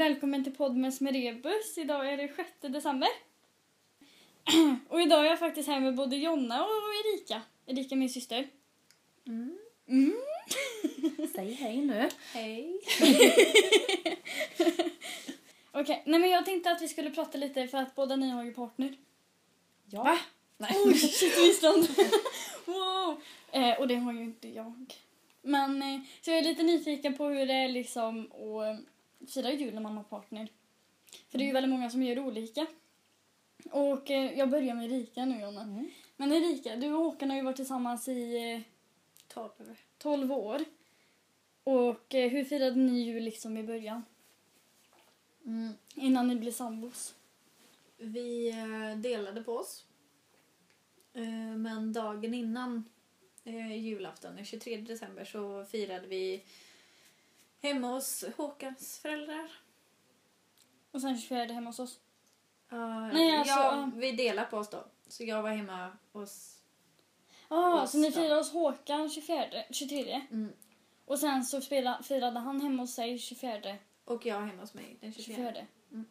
Välkommen till Podmes med Rebus. Idag är det 6 december. Och idag är jag faktiskt här med både Jonna och Erika. Erika är min syster. Mm. Mm. Säg hej nu. Hej. Okej, nej men jag tänkte att vi skulle prata lite för att båda ni har ju partner. Ja. Va? Nej. Oj, shit visste wow. Eh, och det har ju inte jag. Men eh, så jag är lite nyfiken på hur det är liksom att eh, fira jul när man har partner. För det är ju väldigt många som gör olika. Och eh, jag börjar med Erika nu Jonna. Mm. Men Erika, du och Håkan har ju varit tillsammans i eh, 12. 12 år. Och eh, hur firade ni jul liksom i början? Mm. Innan ni blev sambos? Vi eh, delade på oss. Eh, Men dagen innan eh, julafton, den 23 december, så firade vi hemma hos Håkans föräldrar. Och sen 24 hemma hos oss? Uh, Nej, alltså, ja, ja. vi delade på oss då. Så jag var hemma hos... Ja, ah, så ni firade hos Håkan 24, 23? Mm, Och sen så spela, firade han hemma hos sig 24. och jag hemma hos mig den 24. 24. Mm.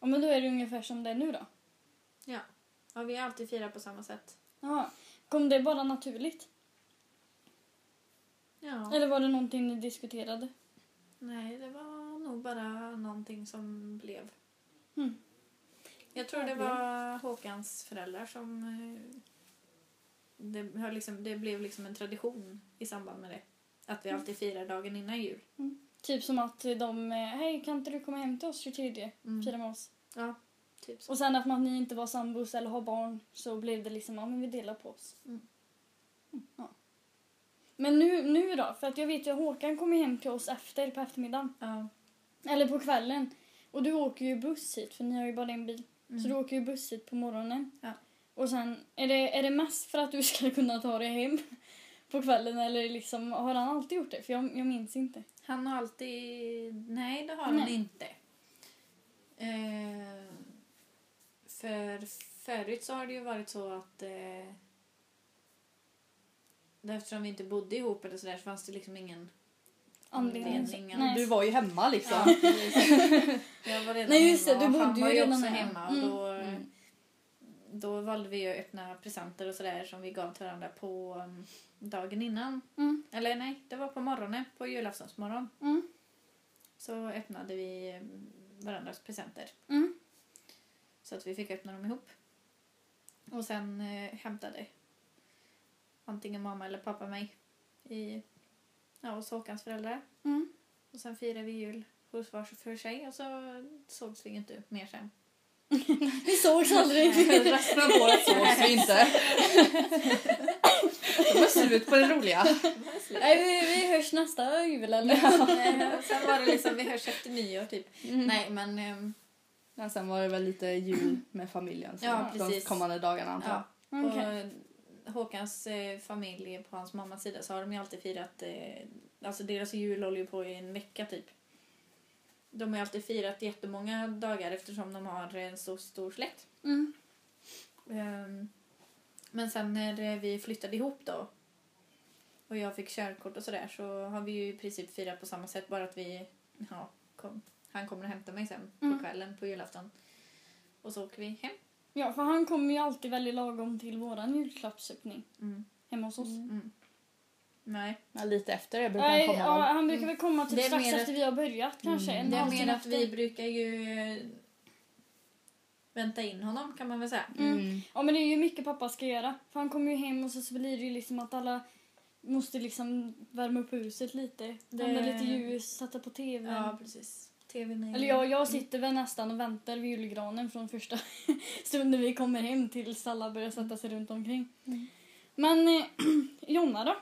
Ja, men då är det ungefär som det är nu då. Ja. ja, vi har alltid firat på samma sätt. Jaha. Kom det bara naturligt? Ja. Eller var det någonting ni diskuterade? Nej, det var nog bara någonting som blev. Mm. Jag tror det var Håkans föräldrar som... eh, Det, har liksom, det blev liksom en tradition i samband med det. Att vi alltid firar dagen innan jul. Typ som att de, eh, hej kan inte du komma hem till oss 23? Mm. Fira med oss. Ja, typ så. Och sen att man, ni inte var sambos eller har barn så blev det liksom, ja men vi delar på oss. Mm. Mm, ja. Men nu, nu då? För att jag vet ju att Håkan kommer hem till oss efter på eftermiddagen. Ja. Eller på kvällen. Och du åker ju buss hit för ni har ju bara en bil. Mm. Så du åker ju buss hit på morgonen. Ja. Och sen, är det, är det mest för att du ska kunna ta dig hem på kvällen eller liksom, har han alltid gjort det? För jag, jag minns inte. Han har alltid... Nej, det har han Nej. inte. Eh, för förut så har det ju varit så att... Eh, eftersom vi inte bodde ihop eller sådär så fanns det liksom ingen Anledning. Nej. Du var ju hemma liksom. Ja, jag var redan Nej, just det, hemma du han bodde ju var ju redan också här. hemma. Mm. Och då, Mm. då valde vi att öppna presenter och sådär som vi gav till varandra på um, dagen innan. Mm. Eller nej, det var på morgonen, på julaftonsmorgon. Mm. Så öppnade vi um, varandras presenter. Mm. Så att vi fick öppna dem ihop. Och sen eh, hämtade antingen mamma eller pappa mig i, ja, hos Håkans föräldrar. Mm. Och sen firade vi jul hos var för sig och så sågs vi inte mer sen. Vi sågs aldrig. Resten av året sågs vi inte. Det var slut på det roliga. Nej, vi, vi hörs nästa jul eller? Eh, sen var det liksom, vi hörs efter nyår typ. Mm. Nej men ehm, Men sen var det väl lite jul med familjen. Så Ja, De precis. kommande dagarna antar jag. ja. Okej. Och Håkans eh, familj på hans mammas sida så har de ju alltid firat, eh, alltså deras jul håller ju på i en vecka typ. De har ju alltid firat jättemånga dagar eftersom de har en så stor släkt. Mm. Ehm, Men sen när vi flyttade ihop då och jag fick körkort och sådär så har vi ju i princip firat på samma sätt bara att vi, ja, kom, han kommer och hämtar mig sen Mm. på kvällen på julafton. Och så åker vi hem. Ja, för han kommer ju alltid väldigt lagom till våran julklappsöppning Mm. hemma hos oss. Mm. Nej, Ja, lite efter det brukar Nej, han komma. ja, han brukar väl komma typ Det är strax mer efter vi har börjat kanske. Mm. En det är halvtimme mer att vi efter. brukar ju eh, vänta in honom kan man väl säga. Mm. Mm. Ja men det är ju mycket pappa ska göra. För han kommer ju hem och så, så blir det ju liksom att alla måste liksom värma upp huset lite. Det- Tända lite ljus, sätta på tvn. Ja, precis. TVn är Eller jag, jag sitter väl nästan och väntar vid julgranen från första stunden vi kommer hem tills alla börjar sätta sig runt omkring. Mm. Men eh, Jonna då?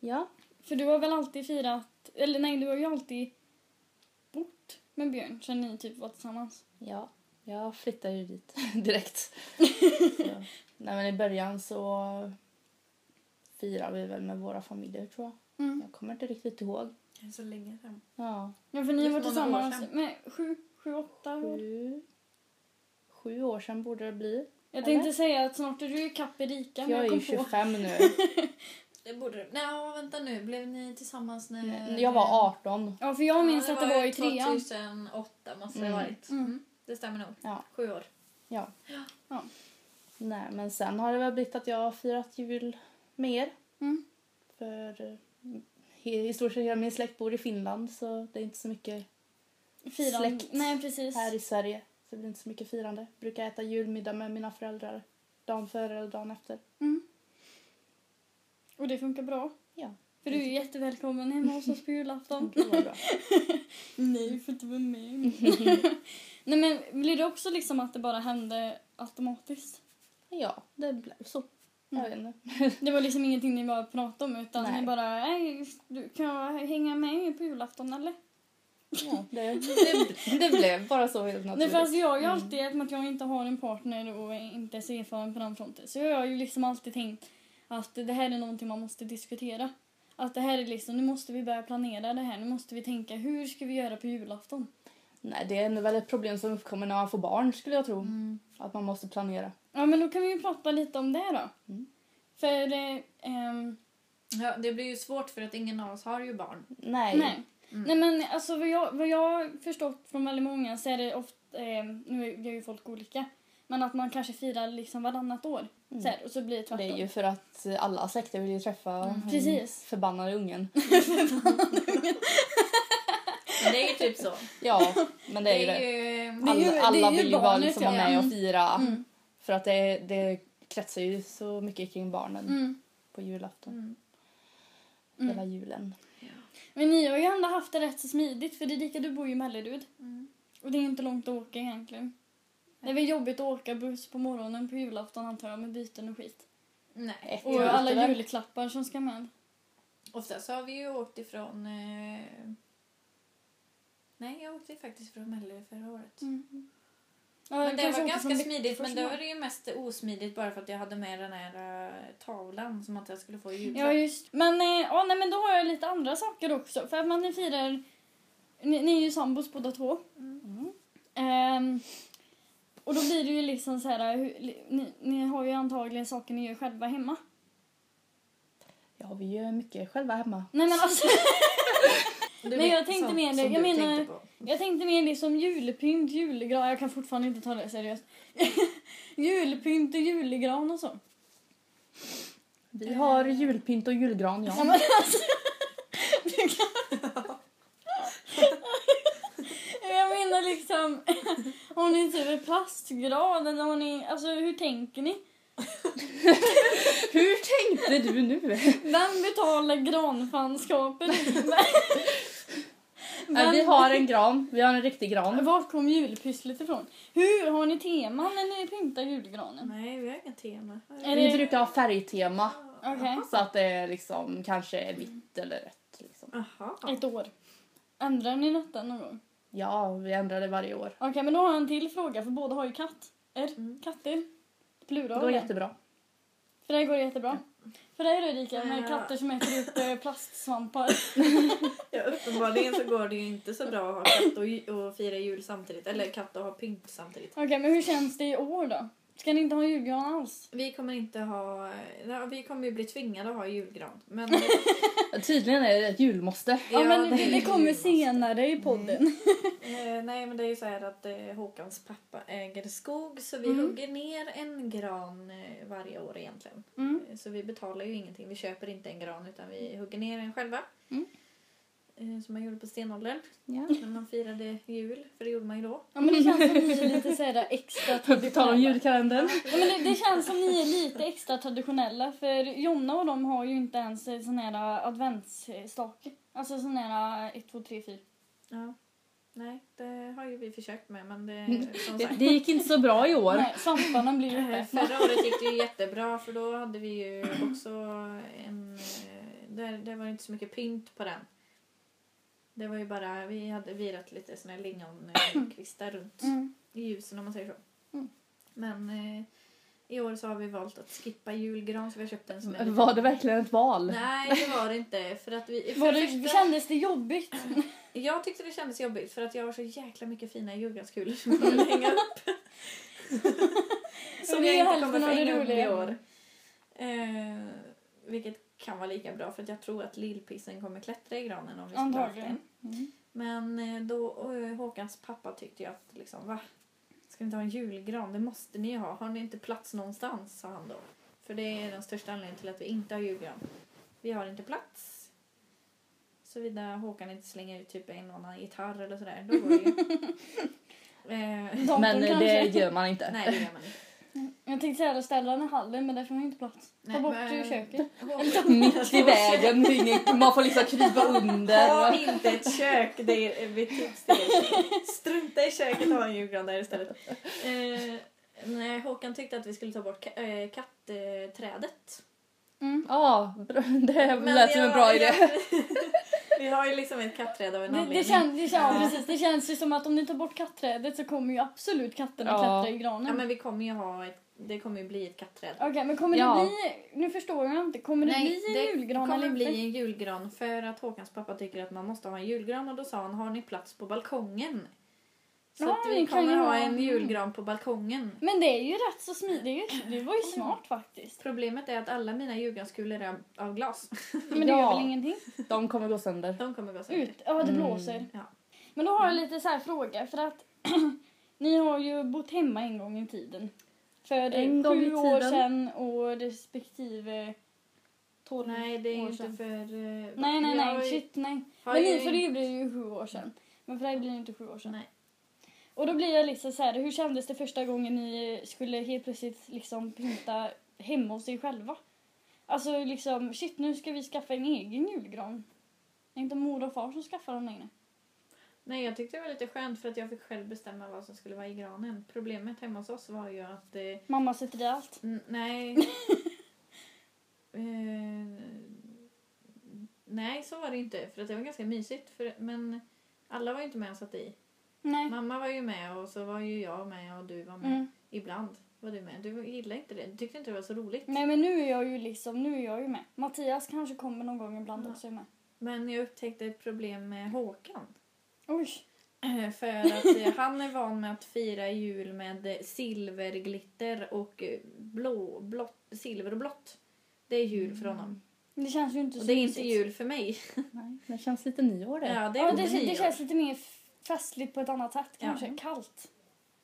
Ja. För du har väl alltid firat, eller nej du har ju alltid bott med Björn sen ni typ var tillsammans. ja, jag flyttade ju dit direkt. så. Nej, men I början så firade vi väl med våra familjer tror jag. Mm. Jag kommer inte riktigt ihåg. Det är så länge sedan. Ja, Ja för ni Det var är många år tillsammans sedan. med sju, sju, åtta år. sju, sju år sedan borde det bli. Jag tänkte säga att snart är du ikapp Erika men Jag jag är kom ju på. 25 nu. Det borde det. Nej, vänta nu. Blev ni tillsammans när... Jag var 18. Ja, för jag minns Ja, att det var i trean. 2008 måste det ha Mm. varit. Mm. Mm. Det stämmer nog. Ja. Sju år. Ja. Ja. Nej, men sen har det väl blivit att jag har firat jul mer. Mm. För eh, i stort sett hela min släkt bor i Finland så det är inte så mycket Firan. Släkt. Nej, precis. här i Sverige. Så det blir inte så mycket firande. Brukar äta julmiddag med mina föräldrar dagen före eller dagen efter. Mm. Och det funkar bra. Ja. För du är jättevälkommen hemma hos oss på julafton. Nej, du får inte vara med. Nej men blir det också liksom att det bara hände automatiskt? Ja, det blev så. Jag vet inte. Det var liksom ingenting ni bara pratade om utan Nej. ni bara, nej, du kan jag hänga med på julafton eller? Ja, det, det, det blev bara så helt Nej naturligt. för alltså jag har ju Mm. alltid, eftersom att jag inte har en partner och inte är så erfaren på den fronten, så jag har ju liksom alltid tänkt att det här är någonting man måste diskutera. Att det här är liksom, nu måste vi börja planera det här, nu måste vi tänka hur ska vi göra på julafton? Nej, det är väl ett problem som uppkommer när man får barn skulle jag tro. Mm. Att man måste planera. Ja men då kan vi ju prata lite om det då. Mm. För, eh, ehm, Ja, det blir ju svårt för att ingen av oss har ju barn. Nej. nej. Mm. Nej men alltså vad jag, vad jag förstått från väldigt många så är det ofta, eh, nu gör ju folk olika, men att man kanske firar liksom varannat år. Mm. Så här, och så blir det tvärtom. Det är ju för att alla släkter vill ju träffa Mm, den precis. förbannade ungen. Men det är ju typ så. Ja, men det är ju det. är är Alla, alla ju vill ju bara barnet, liksom ja. vara med och Mm. fira. Mm. För att det, det kretsar ju så mycket kring barnen Mm. på julafton. Mm. Mm. Hela julen. Men ni har ju ändå haft det rätt så smidigt för Erika du bor ju i Mellerud. Mm. Och det är ju inte långt att åka egentligen. Det är väl jobbigt att åka buss på morgonen på julafton antar jag med byten och skit. Nej. Och alla julklappar som ska med. Oftast har vi ju åkt ifrån... Eh... Nej, jag åkte faktiskt från Mellerud förra året. Mm. Ja, Men det kanske var ganska smidigt, men då. var det ju mest osmidigt bara för att jag hade med den här eh, tavlan som att jag skulle få i Ja julklapp. just Men, eh, ja, nej, men då har jag lite andra saker också. För att man ni firar... Ni, ni är ju sambos båda två. Mm. Ehm, och då blir det ju liksom så här... Hur, ni, ni har ju antagligen saker ni gör själva hemma. Ja, vi gör mycket själva hemma. Nej men alltså... Du Nej, jag tänkte mer Jag menar- tänkte på. Jag tänkte mer liksom julpynt, julgran. Jag kan fortfarande inte ta det seriöst. julpynt och julgran och så. Vi har julpynt och julgran, Ja, ja. men alltså, du kan... Jag menar liksom, har ni typ plastgran eller har ni, alltså hur tänker ni? Hur tänkte du nu? Vem betalar granfanskapet? Nej, vi har en gran. Vi har en riktig gran. Vart kom julpysslet ifrån? Hur har ni teman när ni pyntar julgranen? Nej, vi har inga tema. Är Vi det- brukar ha färgtema. Okej, Så att det är liksom kanske är vitt eller rött. Liksom. Jaha. ett år. Ändrar ni detta någon gång? Ja, vi ändrar det varje år. Okej, men då har jag en till fråga för båda har ju katt. Er, Mm. katter. Det Plural. går där. jättebra. För dig går det jättebra. För dig då Erika, med katter som äter upp eh, plastsvampar. Ja, uppenbarligen så går det ju inte så bra att ha katt och, och fira jul samtidigt. Eller katt och ha pynt samtidigt. Okej, men hur känns det i år då? Ska ni inte ha julgran alls? Vi kommer inte ha... Ja, vi kommer ju bli tvingade att ha julgran. Men Tydligen är det ett julmåste. Ja, men det, det kommer jul. senare i podden. Eh, nej, men det är ju så här att eh, Håkans pappa äger skog så vi Mm. hugger ner en gran eh, varje år egentligen. Mm. Så vi betalar ju ingenting. Vi köper inte en gran utan vi hugger ner en själva. Mm. Eh, som man gjorde på stenåldern Ja. när man firade jul. För det gjorde man ju då. Ja, men det känns som ni är lite så här extra På tal om traditionella. julkalendern. Ja, men det, det känns som ni är lite extra traditionella för Jonna och de har ju inte ens en sån här adventsstake. Alltså sån här 1, 2, 3, 4. Ja. Nej, det har ju vi försökt med men det, som Det, sagt. det gick inte så bra i år. Nej, svamparna blir ju Eh, uppätna. Förra året gick det ju jättebra för då hade vi ju också en... eh, Där, där var det inte så mycket pynt på den. Det var ju bara, vi hade virat lite såna här lingonkvistar runt Mm. i ljusen om man säger så. Mm. Men eh, i år så har vi valt att skippa julgran så vi har köpt en sån här Var det verkligen ett val? Nej det var det inte. För att vi, för Var det första, kändes det jobbigt? jag tyckte det kändes jobbigt för att jag har så jäkla mycket fina julgranskulor som jag vill hänga upp. Som är jag inte kommer få hänga upp i år. Eh, vilket kan vara lika bra för att jag tror att lillpissen kommer klättra i granen om vi skulle ha haft Antagligen. en. Mm. Men eh, då, och eh, Håkans pappa tyckte ju att liksom, va? Ska ni inte ha en julgran? Det måste ni ju ha. Har ni inte plats någonstans? sa han då. För det är den största anledningen till att vi inte har julgran. Vi har inte plats. Såvida Håkan inte slänger ut typ en annan gitarr eller sådär. Då går det ju. eh, Men eh, det gör man inte. nej, det gör man inte. Jag tänkte säga att ställa den i hallen men där får man inte plats. Ta bort men- köket. Mitt i vägen, man får liksom krypa Ha under. inte ett kök, det är mitt tips till er. Strunta i köket och ha en julgran där istället. Eh, nej, Håkan tyckte att vi skulle ta bort ka- eh, kattträdet. Mm. Ja, det lät som en bra idé. vi har ju liksom ett kattträd av en Det, anledning. det, känns, det, känns, ja, precis, det känns ju som att om ni tar bort kattträdet så kommer ju absolut katterna Ja. klättra i granen. Ja men vi kommer ju ha ett, det kommer ju bli ett kattträd. Okej, men kommer Ja. det bli... Nu förstår jag inte. Kommer det Nej, bli en julgran kommer eller bli inte? en julgran för att Håkans pappa tycker att man måste ha en julgran och då sa han har ni plats på balkongen? Så Ja, att vi kan kommer ju ha en julgran på balkongen. Men det är ju rätt så smidigt. Det var ju smart faktiskt. Problemet är att alla mina julgranskulor är av glas. Men det Ja. gör väl ingenting? De kommer gå sönder. De kommer gå sönder. Ut. Ja, det Mm. blåser. Ja. Men då har jag lite så här fråga för att ni har ju bott hemma en gång i tiden. För En gång i sju år sedan och respektive tolv Nej, det är år inte sedan. för... eh, Nej, nej, nej. Shit, nej. Men ni, för det blir ju sju år sedan. Men för dig blir det inte sju år sedan. Nej. Och då blir jag liksom så här, hur kändes det första gången ni skulle helt plötsligt liksom pynta hemma hos er själva? Alltså liksom, shit nu ska vi skaffa en egen julgran. Det är inte mor och far som skaffar den längre. Nej, jag tyckte det var lite skönt för att jag fick själv bestämma vad som skulle vara i granen. Problemet hemma hos oss var ju att... Eh, Mamma sätter i allt. nej... eh, nej, så var det inte. För att det var ganska mysigt. För, men alla var ju inte med och satte i. Nej. Mamma var ju med och så var ju jag med och du var med. Mm. Ibland var du med. Du gillade inte det. Du tyckte inte det var så roligt. Nej men nu är jag ju liksom, nu är jag ju med. Mattias kanske kommer någon gång ibland Ja. också är med. Men jag upptäckte ett problem med Håkan. Oj. Eh, För att eh, han är van med att fira jul med eh, silverglitter och blå, blått, silver och blått. Det är jul för honom. Det känns ju inte Och så det är inte jul för mig. Nej, det känns lite nyår det. Ja, det Ja, det, det känns lite mer festligt på ett annat sätt kanske. Ja. Kallt.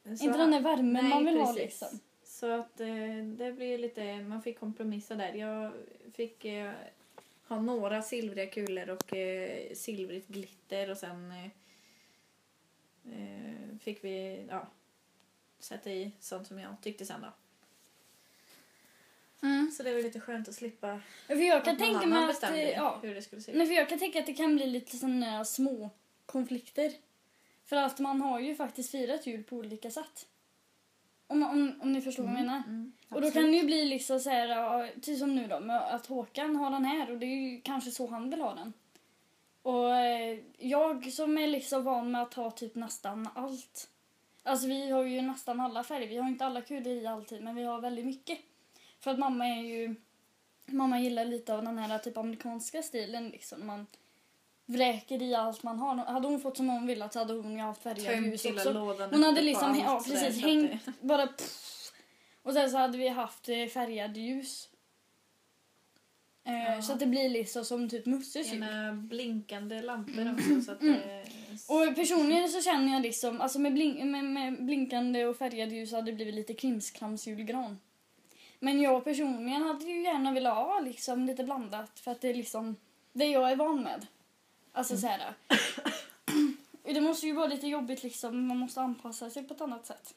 så, inte den där värmen nej, man vill ha precis. liksom. Så att eh, det blir lite, man fick kompromissa där. Jag fick eh, ha några silvriga kulor och eh, silvrigt glitter och sen eh, eh, fick vi ja, sätta i sånt som jag tyckte sen då. Så det var lite skönt att slippa För jag kan att någon tänka annan mig att, ja, hur det skulle se ut. Nej, för jag kan tänka att det kan bli lite sådana små konflikter. För att man har ju faktiskt firat jul på olika sätt. Om, om, om ni förstår vad jag menar. Mm, Och då kan det ju bli liksom så här, typ som nu då, med att Håkan har den här och det är ju kanske så han vill ha den. Och eh, jag som är liksom van med att ha typ nästan allt. Alltså vi har ju nästan alla färger, vi har inte alla kulor i alltid men vi har väldigt mycket. För att mamma är ju, mamma gillar lite av den här typ amerikanska stilen liksom. Man vräker i allt man har. Hade hon fått som hon ville så hade hon ju haft färgade ljus hela också. lådan Hon hade liksom, ja precis, hängt det- bara pff. Och sen så hade vi haft eh, färgade ljus. Eh, Ja. Så att det blir liksom som typ Musses jul. Blinkande lampor också så att Mm. det... Och personligen så känner jag liksom, alltså med, blink, med, med blinkande och färgade ljus hade det blivit lite krimskramsjulgran. Men jag personligen hade ju gärna velat ha liksom lite blandat för att det är liksom det jag är van med. Alltså så här. Det måste ju vara lite jobbigt liksom, man måste anpassa sig på ett annat sätt.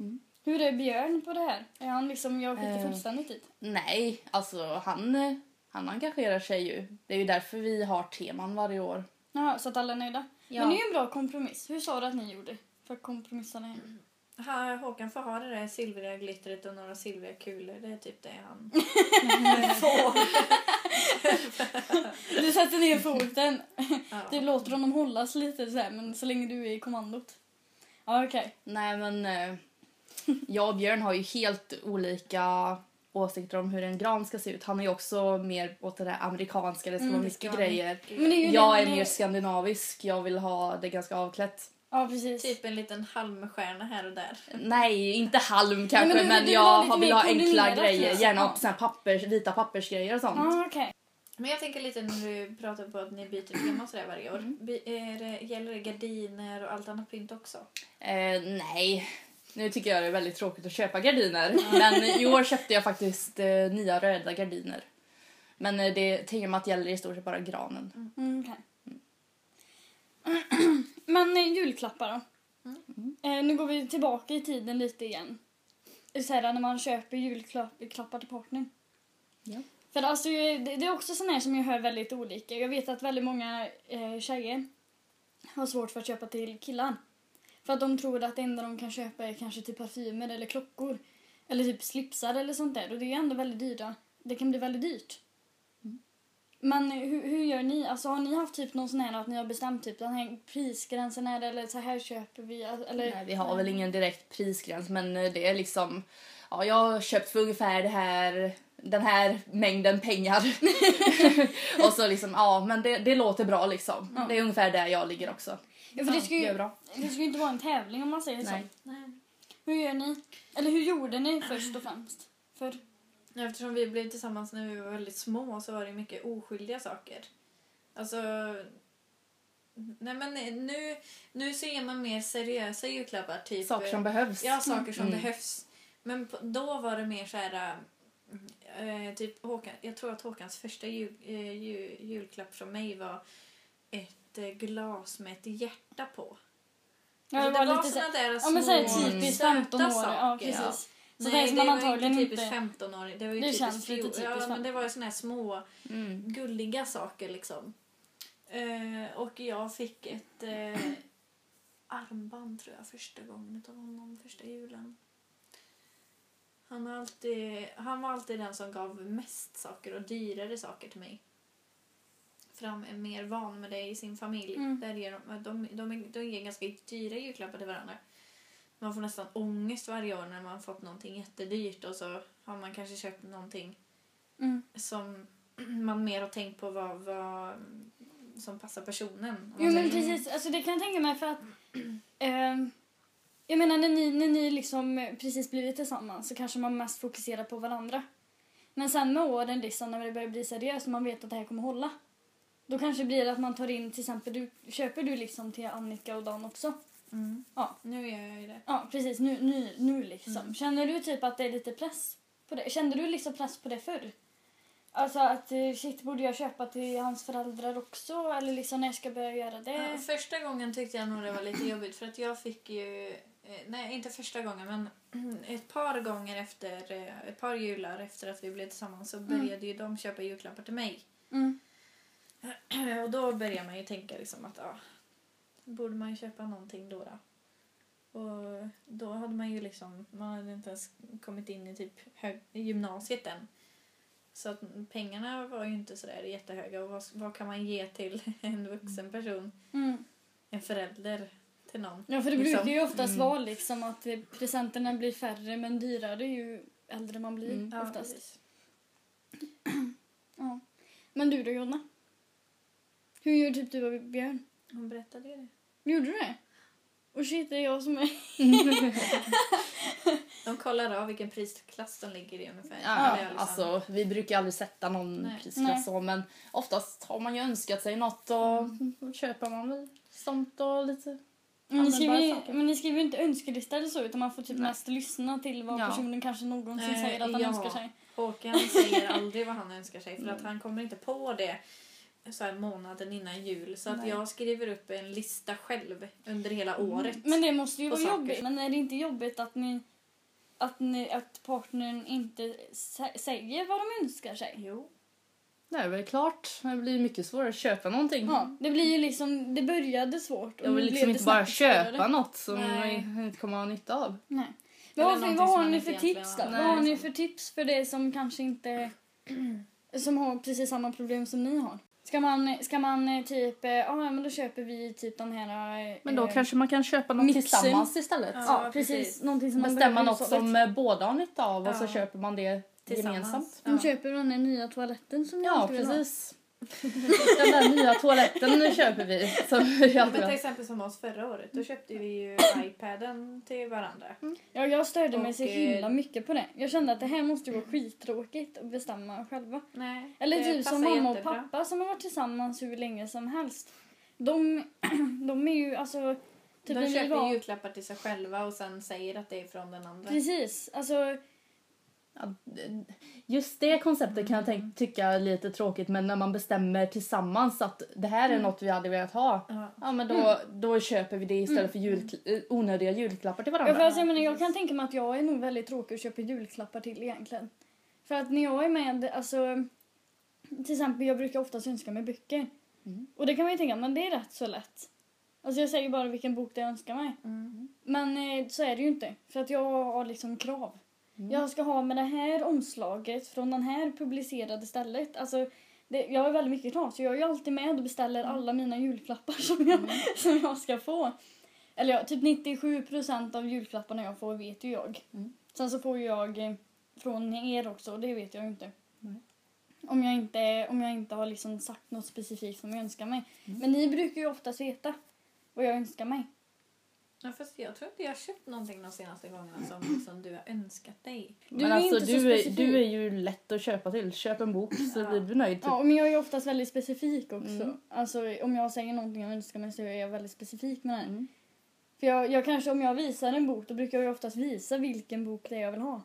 Mm. Hur är Björn på det här? Är han liksom, jag skiter Eh. fullständigt i Nej, alltså han, han engagerar sig ju. Det är ju därför vi har teman varje år. Jaha, så att alla är nöjda. Ja. Men det är ju en bra kompromiss. Hur sa du att ni gjorde? För att kompromissa ner. Ha- Håkan får ha det där silvriga glittret och några silvriga kulor. Det är typ det han får. Du sätter ner foten. Ja. Du låter honom hållas lite så här, men så länge du är i kommandot. Ja, okej. Nej men eh, jag och Björn har ju helt olika åsikter om hur en gran ska se ut. Han är ju också mer åt det där amerikanska, det ska Mm, vara det mycket ska- grejer. Jag är mer skandinavisk, jag vill ha det ganska avklätt. Ja, precis. Typ en liten halmstjärna här och där. Nej, inte halm kanske, men men, du- du vill ha jag vill mer ha enkla grejer. Gärna Ja. såna pappers, vita pappersgrejer och sånt. Ja, okej. Men jag tänker lite när du pratar på att ni byter tema sådär varje år. Mm. Det, gäller det gardiner och allt annat pynt också? Eh, nej. Nu tycker jag det är väldigt tråkigt att köpa gardiner. Men i år köpte jag faktiskt eh, nya röda gardiner. Men eh, det temat gäller i stort sett bara granen. Mm, okej. Men eh, julklappar då? Mm. Eh, nu går vi tillbaka i tiden lite igen. Så här, när man köper julklappar till partnern. Ja. För alltså, det, det är också sån här som jag hör väldigt olika. Jag vet att väldigt många eh, tjejer har svårt för att köpa till killar. För att de tror att det enda de kan köpa är kanske typ parfymer eller klockor. Eller typ slipsar eller sånt där. Och det är ändå väldigt dyra. Det kan bli väldigt dyrt. Men hur, hur gör ni? Alltså har ni haft typ någon sån här att ni har bestämt typ den här prisgränsen är det, eller så här köper vi eller? Nej, vi har väl ingen direkt prisgräns men eh, det är liksom... Ja, jag har köpt för ungefär det här, den här mängden pengar. och så liksom, ja men det, det låter bra liksom. Ja. Det är ungefär där jag ligger också. Ja, för det ska, Det ju, bra. det ska inte vara en tävling om man säger Nej. så. Nej. Hur gör ni? Eller hur gjorde ni först och främst? För Eftersom vi blev tillsammans när vi var väldigt små så var det mycket oskyldiga saker. Alltså... Nej men nu, nu ser man mer seriösa julklappar. Typ, Saker som behövs. Ja, saker som Mm. behövs. Men på, då var det mer så här... eh, typ Håkan, jag tror att Håkans första jul, eh, jul, julklapp från mig var ett eh, glas med ett hjärta på. ja, Alltså, det var lite så, såna där ja men så här små typiskt söta 15 år. Ja, saker. precis. Så Nej, det man var antagligen inte inte... typiskt 15 år. Det var ju Det typiskt fjol- typiskt Ja, men 15. det var ju såna här små Mm. gulliga saker liksom. Eh, och jag fick ett eh, armband tror jag första gången av honom, första julen. Han, har alltid, han var alltid den som gav mest saker och dyrare saker till mig. För han är mer van med det i sin familj. Mm. Där ger de, de, de, är- de ger ganska dyra julklappar till varandra. Man får nästan ångest varje år när man fått någonting jättedyrt och så har man kanske köpt någonting Mm. som man mer har tänkt på vad, vad som passar personen. Jo men precis, alltså det kan jag tänka mig för att ehm, jag menar när ni, när ni liksom precis blivit tillsammans så kanske man mest fokuserar på varandra. Men sen med åren liksom när det börjar bli seriöst och man vet att det här kommer hålla. Då kanske blir det att man tar in till exempel, du, köper du liksom till Annika och Dan också? Mm. Ja. Nu gör jag ju det. Ja precis, nu, nu, nu liksom. Mm. Känner du typ att det är lite press på det? Kände du liksom press på det förr? Alltså att eh, shit, borde jag köpa till hans föräldrar också? Eller liksom när jag ska börja göra det? Ja, första gången tyckte jag nog det var lite jobbigt för att jag fick ju, eh, nej inte första gången men ett par gånger efter, eh, ett par jular efter att vi blev tillsammans så började ju de köpa julklappar till mig. Mm. Och då börjar man ju tänka liksom att ja, borde man ju köpa någonting då då. Och då hade man ju liksom, man hade inte ens kommit in i typ hög, i gymnasiet än. Så att pengarna var ju inte sådär jättehöga och vad, vad kan man ge till en vuxen person? Mm. En förälder till någon? Ja, för det Liksom. brukar ju oftast Mm. vara liksom att presenterna blir färre men dyrare ju äldre man blir Mm. Ja, oftast. precis. Ja. Men du då Jonna? Hur gör typ du och Björn? Hon berättade ju det. Gjorde du det? Och shit, det är jag som är... De kollar av vilken prisklass de ligger i ungefär. Ja, liksom- alltså, vi brukar aldrig sätta någon Nej. Prisklass så, men oftast har man ju önskat sig något och Mm. då köper man väl sånt och lite... Men ni, skriver, ju- men ni skriver ju inte önskelista eller så utan man får typ Nej. mest lyssna till vad Ja. personen kanske någonsin Eh, säger att han ja. önskar sig. Håkan säger aldrig vad han önskar sig för att han kommer inte på det så här månaden innan jul. Så att Nej. jag skriver upp en lista själv under hela året. Men det måste ju vara saker. jobbigt. Men är det inte jobbigt att ni att, ni, att partnern inte sä- säger vad de önskar sig? Jo. Det är väl klart. Det blir mycket svårare att köpa någonting. Ja, det blir ju liksom, det började svårt. och Jag vill liksom inte bara snabbt svårare. köpa något som Nej. man inte kommer ha nytta av. Nej. Eller Vad, vad har ni för tips då? vad har ni för tips för det som kanske inte... som har precis samma problem som ni har? Ska man, ska man eh, typ, eh, ja men då köper vi typ den här... eh, Men då eh, kanske man kan köpa något mixen. tillsammans istället. Ja. Ja, precis. precis. Någonting som man Bestämma något som båda har nytta av och så Ja. köper man det Tillsammans. gemensamt. De köper den där nya toaletten som jag Ja, skulle vilja ha. Den där nya toaletten nu köper vi. Som vi alltid men till har. exempel som oss förra året. Då köpte vi ju iPaden till varandra. Ja, jag störde mig Och, så eh, himla mycket på det. Jag kände att det här måste ju vara skittråkigt att bestämma själva. Nej, Eller det typ som passar mamma och jättebra. pappa som har varit tillsammans hur länge som helst. De, de är ju alltså... Typ när De köper var- julklappar till sig själva och sen säger att det är från den andra. Precis. Alltså, Just det konceptet kan jag tänk, tycka är lite tråkigt men när man bestämmer tillsammans att det här är något vi hade velat ha. Ja. Ja men då, då köper vi det istället för jul, eh, onödiga julklappar till ja, varandra. för alltså, jag, menar, jag kan tänka mig att jag är nog väldigt tråkig att köpa julklappar till egentligen. För att när jag är med, alltså... Till exempel, jag brukar oftast önska mig böcker. Mm. Och det kan man ju tänka, men det är rätt så lätt. Alltså jag säger bara vilken bok det jag önskar mig. Mm. Men eh, så är det ju inte. För att jag har liksom krav. Mm. Jag ska ha med det här omslaget från den här publicerade stället. Alltså, det, jag har väldigt mycket krav så jag är ju alltid med och beställer Mm. alla mina julklappar som jag, som jag ska få. Eller ja, typ 97% av julklapparna jag får vet ju jag. Mm. Sen så får jag eh, från er också och det vet jag ju inte. Om jag inte, om jag inte har liksom sagt något specifikt som jag önskar mig. Mm. Men ni brukar ju oftast veta vad jag önskar mig. Ja, fast jag tror inte jag har köpt någonting de senaste gångerna som, som du har önskat dig. Du men är alltså inte så du är, specifik. du är ju lätt att köpa till. Köp en bok så blir du nöjd. Typ. Ja, men jag är ju oftast väldigt specifik också. Mm. Alltså om jag säger någonting jag önskar mig så är jag väldigt specifik med det. Mm. För jag, jag kanske, om jag visar en bok då brukar jag ju oftast visa vilken bok det är jag vill ha.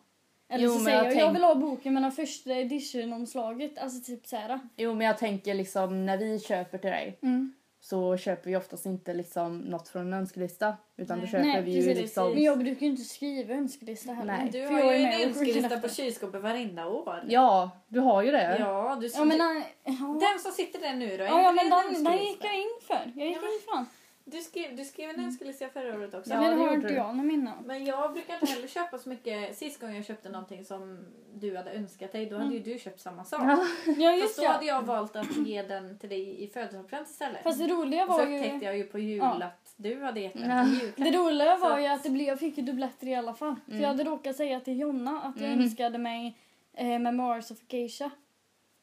Eller Jo, så men säger jag jag, jag tänk- vill ha boken med den första edition-omslaget. Alltså typ såhär. Jo men jag tänker liksom när vi köper till dig Mm. Så köper vi oftast inte liksom något från en önskelista. Utan då Nej. köper Nej, vi ju liksom... Men jag brukar ju inte skriva önskelista heller. Nej. Du har jag ju en önskelista på kylskåpet varenda år. Ja, du har ju det. Ja, du, Ja men, ja. Den som sitter där nu då? Ja, men den, den gick jag in för. Jag gick Ja, men- in för den. Du skrev, du skrev en önskelista förra året också. Ja, det har gjorde inte du. jag någon minne. Men jag brukar inte heller köpa så mycket. Sist gången jag köpte någonting som du hade önskat dig, då hade ju du köpt samma sak. Ja. Ja Fast just då ja. hade jag valt att ge den till dig i födelsedagspresent istället. Fast det roliga så var ju... upptäckte jag ju på jul Ja. att du hade gett den Ja. Det roliga var Så ju att- det blev, jag fick ju dubbletter i alla fall. För Mm. jag hade råkat säga till Jonna att jag Mm. önskade mig eh, Memoirs of Geisha.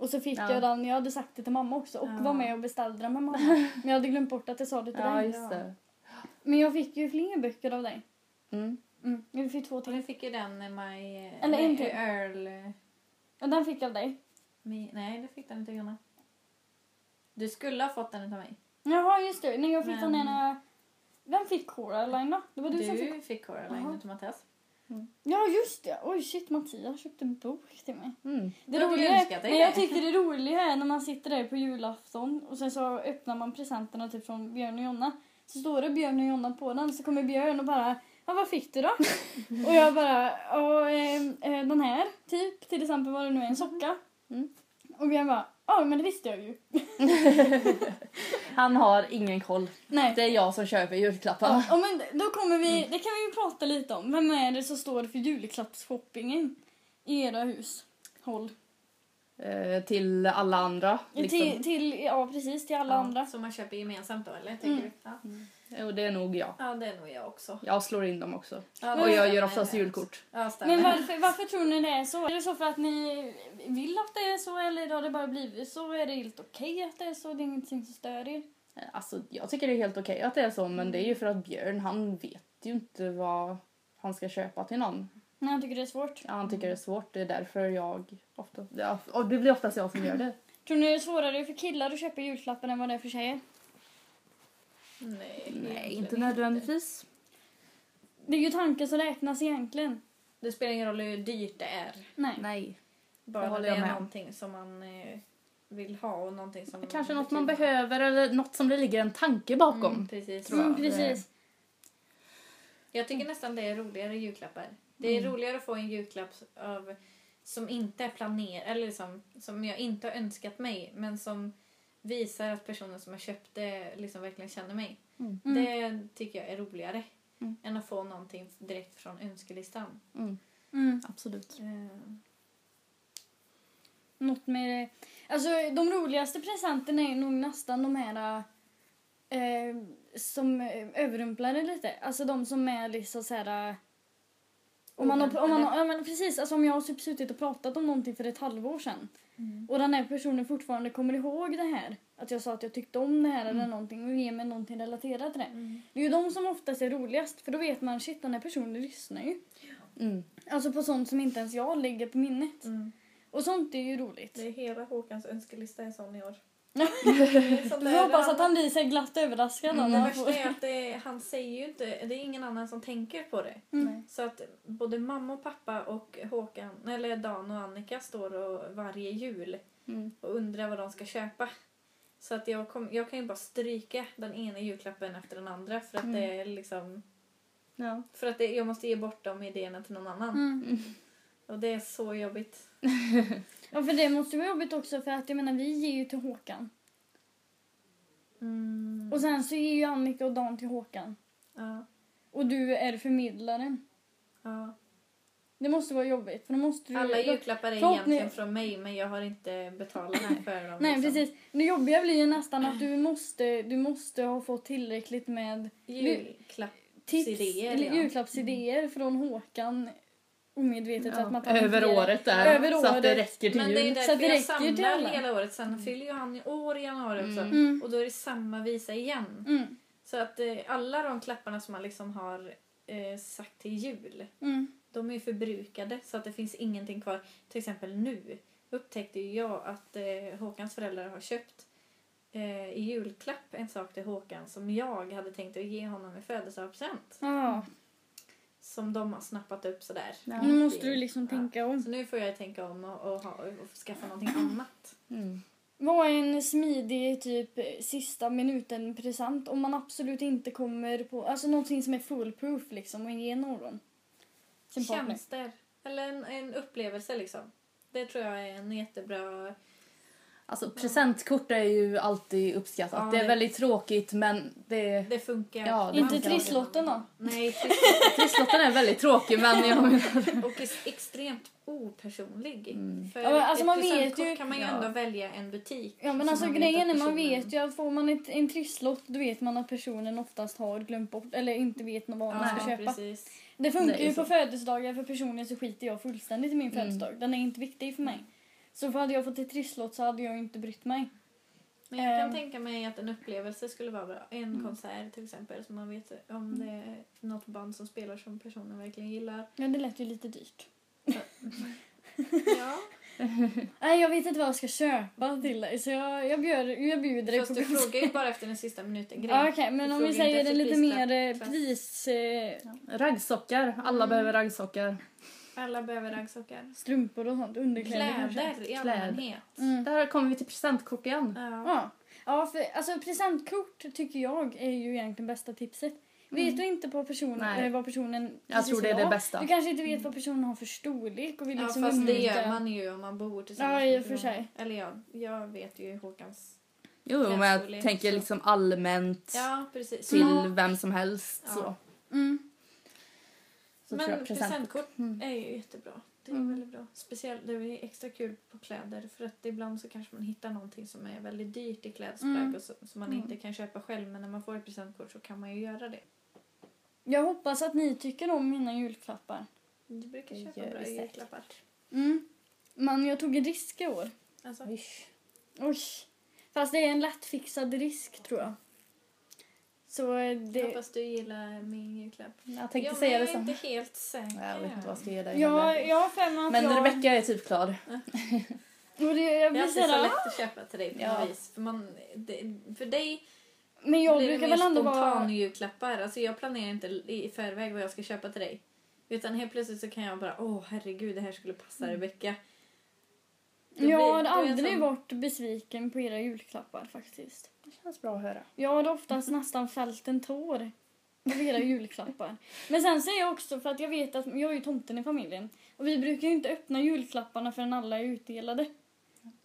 Och så fick Ja. jag den, jag hade sagt det till mamma också och Ja. var med och beställde den med mamma. Men jag hade glömt bort att jag sa det till ja, dig. just det. Men jag fick ju fler böcker av dig. Mm. Mm. Jag fick två till. du fick ju den med My... Eller en nej, till. Earl... Och den fick jag av dig. Mi, nej, du fick den inte Jonna. Du skulle ha fått den utav mig. Jaha just det, när jag fick Men- den ena... Vem fick Coraline då? Det var du, Du, som fick... fick Coraline Jaha. utav Mattias. Ja just det, oj shit Mattias köpte en bok till mig. Mm. Det har roliga, önskat nej, jag tycker det roliga är när man sitter där på julafton och sen så öppnar man presenterna typ från Björn och Jonna. Så står det Björn och Jonna på den så kommer Björn och bara Ja vad fick du då? och jag bara Ja eh, eh, den här typ till exempel vad det nu en socka. Mm. Och Björn bara Ja men det visste jag ju. Han har ingen koll. Nej. Det är jag som köper julklapparna. Ja, men då kommer vi, det kan vi ju prata lite om. Vem är det som står för julklappsshoppingen i era hus? Håll. Eh, till alla andra. Liksom. Till, till, ja precis, till alla Ja, andra. Som man köper gemensamt då, eller? Tänker Mm. du? Ja. Jo, det är nog jag. ja, det är nog jag också. Jag slår in dem också. Ja, Och jag gör oftast julkort. Ja. Men varför, varför tror ni det är så? Är det så för att ni vill att det är så eller har det bara blivit så? Är det helt okej att det är så? Det är ingenting som stör er? Eh, Alltså, jag tycker det är helt okej att det är så, men det är ju för att Björn, han vet ju inte vad han ska köpa till någon. Nej, jag tycker det är svårt. Ja, han tycker det är svårt, det är därför jag ofta, ja, och det blir oftast jag som gör det. Tror ni det är svårare för killar att köpa julklappar än vad det är för tjejer? Nej, Nej, inte nödvändigtvis. Det är ju tanken som räknas egentligen. Det spelar ingen roll hur dyrt det är. Nej. Nej. Bara håller det jag är med någonting som man eh, vill ha och någonting som... Kanske något man behöver eller något som det ligger en tanke bakom. Mm, precis. tror jag. Mm, precis. Jag tycker nästan det är roligare julklappar. Det är roligare att få en julklapp av, som inte är planerad, eller som, som jag inte har önskat mig, men som visar att personen som har köpt det liksom verkligen känner mig. Mm. Mm. Det tycker jag är roligare Mm. än att få någonting direkt från önskelistan. Mm, Mm. absolut. Eh, Något med... Alltså de roligaste presenterna är nog nästan de här eh, som överrumplar lite. Alltså de som är liksom så här... Om man har, om man har, ja, men precis, alltså om jag har typ suttit och pratat om någonting för ett halvår sedan Mm. och den här personen fortfarande kommer ihåg det här, att jag sa att jag tyckte om det här eller någonting och ger mig någonting relaterat till det. Mm. Det är ju de som oftast är roligast för då vet man shit den här personen lyssnar ju. Mm. Alltså på sånt som inte ens jag lägger på minnet. Mm. Och sånt är ju roligt. Det är hela Håkans önskelista är sån i år. Vi där hoppas att han blir så glatt överraskad. då Det värsta får- är att det, han säger ju inte, det är ingen annan som tänker på det. Mm. Så att både mamma och pappa och Håkan, eller Dan och Annika står och varje jul Mm. och undrar vad de ska köpa. Så att jag, kom, jag kan ju bara stryka den ena julklappen efter den andra för att Mm. det är liksom Ja. för att det, jag måste ge bort de idéerna till någon annan. Mm. Och det är så jobbigt. Ja för det måste vara jobbigt också för att jag menar vi ger ju till Håkan. Mm. Och sen så ger ju Annika och Dan till Håkan. Ja, Och du är förmedlaren. ja. Det måste vara jobbigt för då måste du... Alla julklappar är egentligen från mig men jag har inte betalat för dem. Nej liksom. precis. Det jobbiga blir ju nästan att du måste, du måste ha fått tillräckligt med Julklapp. tips, Idéer, eller ja. julklappsidéer från Håkan omedvetet så att man Ja. Över året där. Över Så att det året. räcker till Men det är jul. Att därför jag ju samlar hela året. Sen fyller ju han i år i januari också. Mm. Och då är det samma visa igen. Mm. Så att eh, alla de klapparna som man liksom har eh, sagt till jul. Mm. De är ju förbrukade så att det finns ingenting kvar. Till exempel nu upptäckte ju jag att eh, Håkans föräldrar har köpt eh, i julklapp en sak till Håkan som jag hade tänkt att ge honom i födelsedagspresent. Ja. Som de har snappat upp sådär. Ja. Nu måste du liksom Ja. tänka om. Så nu får jag tänka om och, och, ha, och skaffa någonting annat. Mm. Vad är en smidig typ sista minuten present om man absolut inte kommer på, alltså någonting som är foolproof liksom och ge någon. Tjänster. Eller en, en upplevelse liksom. Det tror jag är en jättebra... Alltså presentkort är ju alltid uppskattat. Ja, det är det- väldigt tråkigt men det... Det funkar. Ja, det Inte funkar. trisslotten då? Nej, Trisslotten är väldigt tråkig men jag menar... och ex- extremt opersonlig. Mm. För Ja, men alltså ett man vet ju- kan man ju Ja. ändå välja en butik. Ja men alltså man vet grejen är man vet ju att får man ett, en trisslott då vet man att personen oftast har glömt bort eller inte vet vad man ska Ja, köpa. precis. Det funkar Det ju på födelsedagar för personligen så skiter jag fullständigt i min Mm. födelsedag. Den är inte viktig för mig. Så för hade jag fått ett trisslott så hade jag inte brytt mig. Men jag kan Ehm. tänka mig att en upplevelse skulle vara bra. En Mm. konsert till exempel. Så man vet om det är något band som spelar som personen verkligen gillar. Ja det lät ju lite dyrt. Ja, Nej jag vet inte vad jag ska köpa till dig så jag, jag, bjöd, jag bjuder dig fast på du frågar ju bara efter den sista minuten grej. Ja, Okej men Du om vi säger en lite mer eh, pris... Eh, Raggsockar. Alla Mm. behöver raggsockar. Alla behöver raggsockar. strumpor och sånt, underkläder kanske. Kläder i Kläder. allmänhet. Mm. Där kommer vi till presentkort igen. Ja. Ja. ja för, alltså presentkort tycker jag är ju egentligen bästa tipset. Vet du inte på personen, Nej. eh, vad personen Jag tror det är det bästa. Du kanske inte vet vad personen har för storlek och vill Ja, liksom fast det undvika- gör man ju om man bor tillsammans Ja, för sig. Eller ja, jag vet ju Håkans... Jo, men jag tänker så. liksom allmänt Ja, precis. till vem som helst. Ja. Så. Mm. Så Men jag present- presentkort Mm. är ju jättebra. Det är Mm. väldigt bra. Speciellt det är extra kul på kläder för att ibland så kanske man hittar någonting som är väldigt dyrt i klädesplagg Mm. och så, som man Mm. inte kan köpa själv men när man får ett presentkort så kan man ju göra det. Jag hoppas att ni tycker om mina julklappar. Du brukar köpa gör bra säkert. julklappar. Mm. Men jag tog en risk i år. Alltså, Ish. Oj. Fast det är en lättfixad risk tror jag. Så eh, Jag det... hoppas du gillar min julklapp. Jag tänkte ja, säga det jag är inte helt säker. Jag vet inte vad jag ska ge dig heller. jag har att Men jag... Rebecka är typ klar. Och det, jag Det är blir alltid så sådär, lätt att köpa till dig på Ja. något vis. För, man, det, för dig Men jag blir det brukar mer väl ändå spontan vara... julklappar. Alltså jag planerar inte i förväg vad jag ska köpa till dig. Utan helt plötsligt så kan jag bara, åh herregud det här skulle passa Rebecka. Det Jag blir- har aldrig sån- varit besviken på era julklappar faktiskt. Det känns bra att höra. Jag har oftast nästan fällt en tår av era julklappar. Men sen säger jag också, för att jag vet att jag är ju tomten i familjen. Och vi brukar ju inte öppna julklapparna förrän alla är utdelade.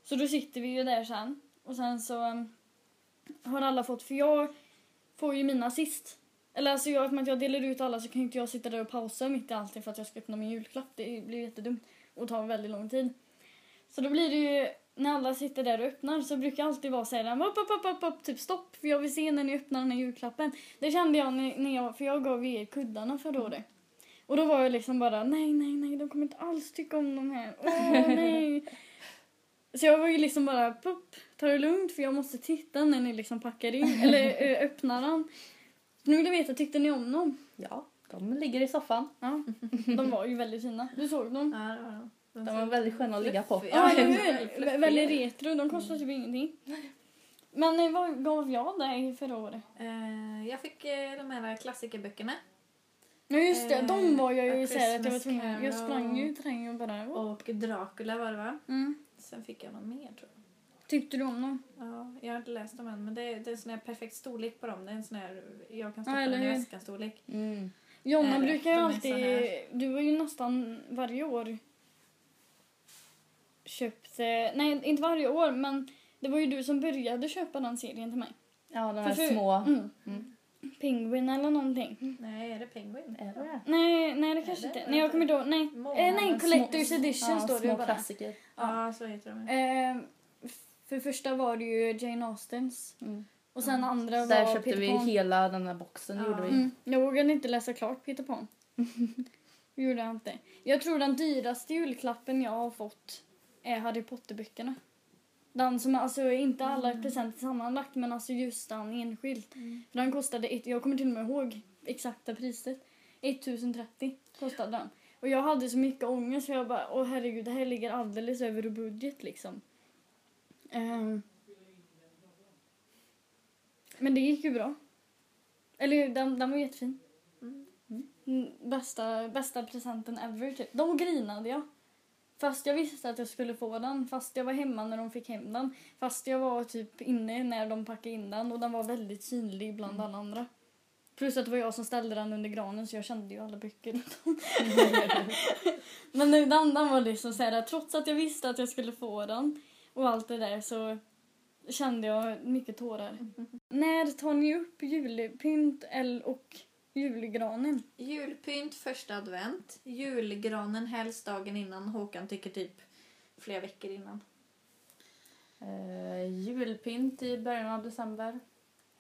Så då sitter vi ju där sen. Och sen så um, har alla fått, för jag får ju mina sist. Eller alltså jag, eftersom att jag delar ut alla så kan ju inte jag sitta där och pausa mitt i allting för att jag ska öppna min julklapp. Det blir jättedumt och tar väldigt lång tid. Så då blir det ju, när alla sitter där och öppnar så brukar jag alltid vara såhär, upp, upp, upp, upp, upp, typ stopp, för jag vill se när ni öppnar den här julklappen. Det kände jag när, jag, för jag gav er kuddarna förra året. Och då var jag liksom bara nej, nej, nej, de kommer inte alls tycka om de här. Åh nej. Så jag var ju liksom bara pupp, ta det lugnt för jag måste titta när ni liksom packar in, eller ö, öppnar den. Nu vill jag veta, tyckte ni om dem? Ja, de ligger i soffan. Ja, de var ju väldigt fina. Du såg dem? Ja, det var de. De var väldigt sköna att ligga på. Ja, eller väldigt hur? fluffiga. Väldigt retro. De kostar typ ingenting. Men eh, vad gav jag dig förra året? Eh, jag fick eh, de här klassikerböckerna. Ja just det, Eh, de var jag ju här att jag var tvungen. Jag sprang ju i terrängen och bara... Och Dracula var det va? Mm. Sen fick jag någon mer tror jag. Tyckte du om dem? Ja, jag har inte läst dem än men det är, det är en sån här perfekt storlek på dem. Det är en sån här, jag kan Ja, stoppa eller den i väskan storlek. Mm. Jonna brukar ju alltid... Du var ju nästan varje år köpt... eh, Nej, inte varje år men det var ju du som började köpa den serien till mig. Ja, de här För- för- små. Mm. Mm. Penguin eller någonting. Nej, är det Penguin? Är det? Nej, nej det kanske Är det? inte. Nej, jag kommer inte ihåg. Nej, Många, eh, nej men Collector's små- Edition Ja, står det ju små bara. klassiker. Ja, så heter de. Eh, för det första var det ju Jane Austens. Mm. Och sen Ja. andra Där var köpte Peter vi Pan. hela den här boxen. Ja. Gjorde vi. Mm. Jag vågade inte läsa klart Peter Pan. Det gjorde jag inte. Jag tror den dyraste julklappen jag har fått är Harry Potter-böckerna. Den som, alltså inte alla Mm. presenter sammanlagt men alltså just den enskilt. Mm. För den kostade, ett, jag kommer till och med ihåg exakta priset. 1030 kostade den. Och jag hade så mycket ångest för jag bara, åh herregud det här ligger alldeles över budget liksom. Ehm. Men det gick ju bra. Eller den, den var jättefin. Mm. Mm, Bästa, bästa presenten ever typ. Då grinade jag. Fast jag visste att jag skulle få den. Fast jag var hemma när de fick hem den. Fast jag var typ inne när de packade in den. Och den var väldigt synlig bland Mm. alla andra. Plus att det var jag som ställde den under granen så jag kände ju alla böcker. Men nu, den, den var liksom så här, trots att jag visste att jag skulle få den och allt det där så kände jag mycket tårar. När tar ni upp julpynt och julgranen? Julpynt första advent. Julgranen helst dagen innan. Håkan tycker typ flera veckor innan. Eh, julpynt i början av december.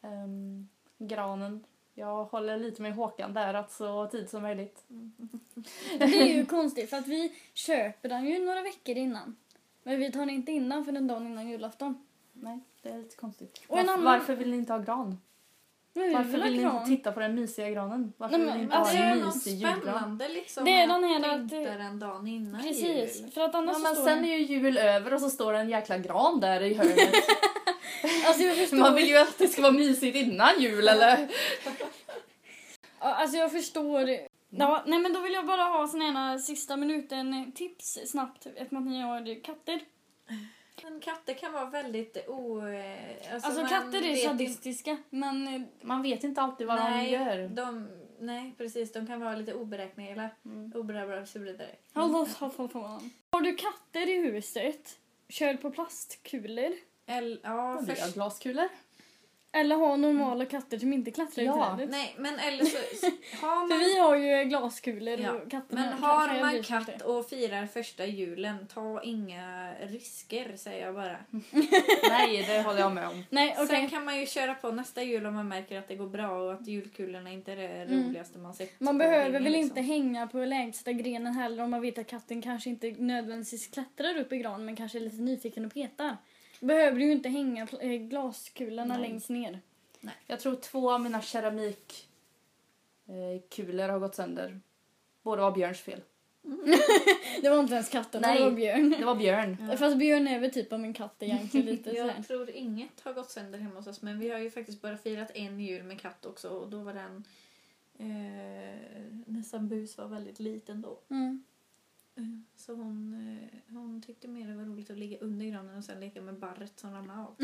Ehm, granen. Jag håller lite med Håkan där att så tid som möjligt. Det är ju konstigt för att vi köper den ju några veckor innan. Men vi tar den inte innan för den dagen innan julafton. Nej, det är lite konstigt. Och en varför, annan- varför vill ni inte ha gran? Varför vill vill ni inte titta på den mysiga granen? Varför Nej, vill men ni inte alltså, ha det en är något mysig julgran? spännande liksom. Det är den här att att- pynta den dagen innan Precis, jul. för att annars Ja, så men står sen den... är ju jul över och så står det en jäkla gran där i hörnet. Alltså jag förstår, Man vill ju att det ska vara mysigt innan jul eller? Alltså jag förstår. Ja, nej men då vill jag bara ha såna här sista minuten tips snabbt eftersom att ni har katter. Men katter kan vara väldigt o... eh, Alltså, man katter är vet inte- sadistiska men eh, Man vet inte alltid vad nej, de gör. De, nej, precis. De kan vara lite oberäkneliga. Mm. Oberäkneliga och så vidare. Har du katter i huset? Kör på plastkulor. Eller, ja, först, glaskulor. Eller ha normala katter som inte klättrar Ja. i trädet. nej, men eller så... Har För man, vi har ju glaskulor Ja, och katterna men har man katt och firar första julen, ta inga risker, säger jag bara. Nej, det håller jag med om. Nej okej. Sen kan man ju köra på nästa jul om man märker att det går bra och att julkulorna inte är det Mm. roligaste man sett. Man behöver väl liksom. inte hänga på lägsta grenen heller om man vet att katten kanske inte nödvändigtvis klättrar upp i granen men kanske är lite nyfiken och petar. Behöver du ju inte hänga pl- eh, glaskulorna Nej. längst ner. Jag tror två av mina keramikkulor har gått sönder. Båda var Björns fel. Det var inte ens katten, Nej. det var Björn. Det var Björn. Ja. Fast Björn är väl typ av min katt egentligen lite sådär. Jag tror inget har gått sönder hemma hos oss men vi har ju faktiskt bara firat en jul med katt också och då var den eh, nästan bus var väldigt liten då. Mm. Eh, Så hon, eh, hon tyckte mer det var roligt att ligga under granen och sen leka med barret som ramlade av.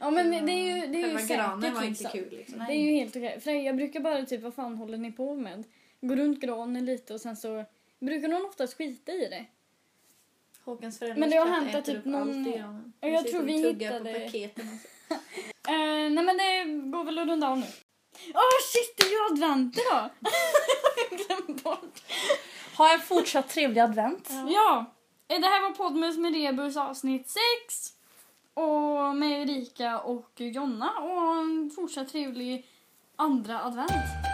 Ja men det är ju, det är ju Själva granen säkert var inte liksom. kul liksom. Det är ju helt okej. För jag brukar bara typ, vad fan håller ni på med? Gå runt granen lite och sen så brukar någon oftast skita i det. Håkans föräldrars Men det har hänt typ någon-. Ja, jag tror vi hittade- på paketen och så. Eh, nej men det går väl att runda av nu. Åh shit, det är ju advent idag! Jag glömde bort. Ha en fortsatt trevlig advent. Ja, ja. Eh, det här var Podmus med Rebus avsnitt 6. Och med Erika och Jonna och en fortsatt trevlig andra advent.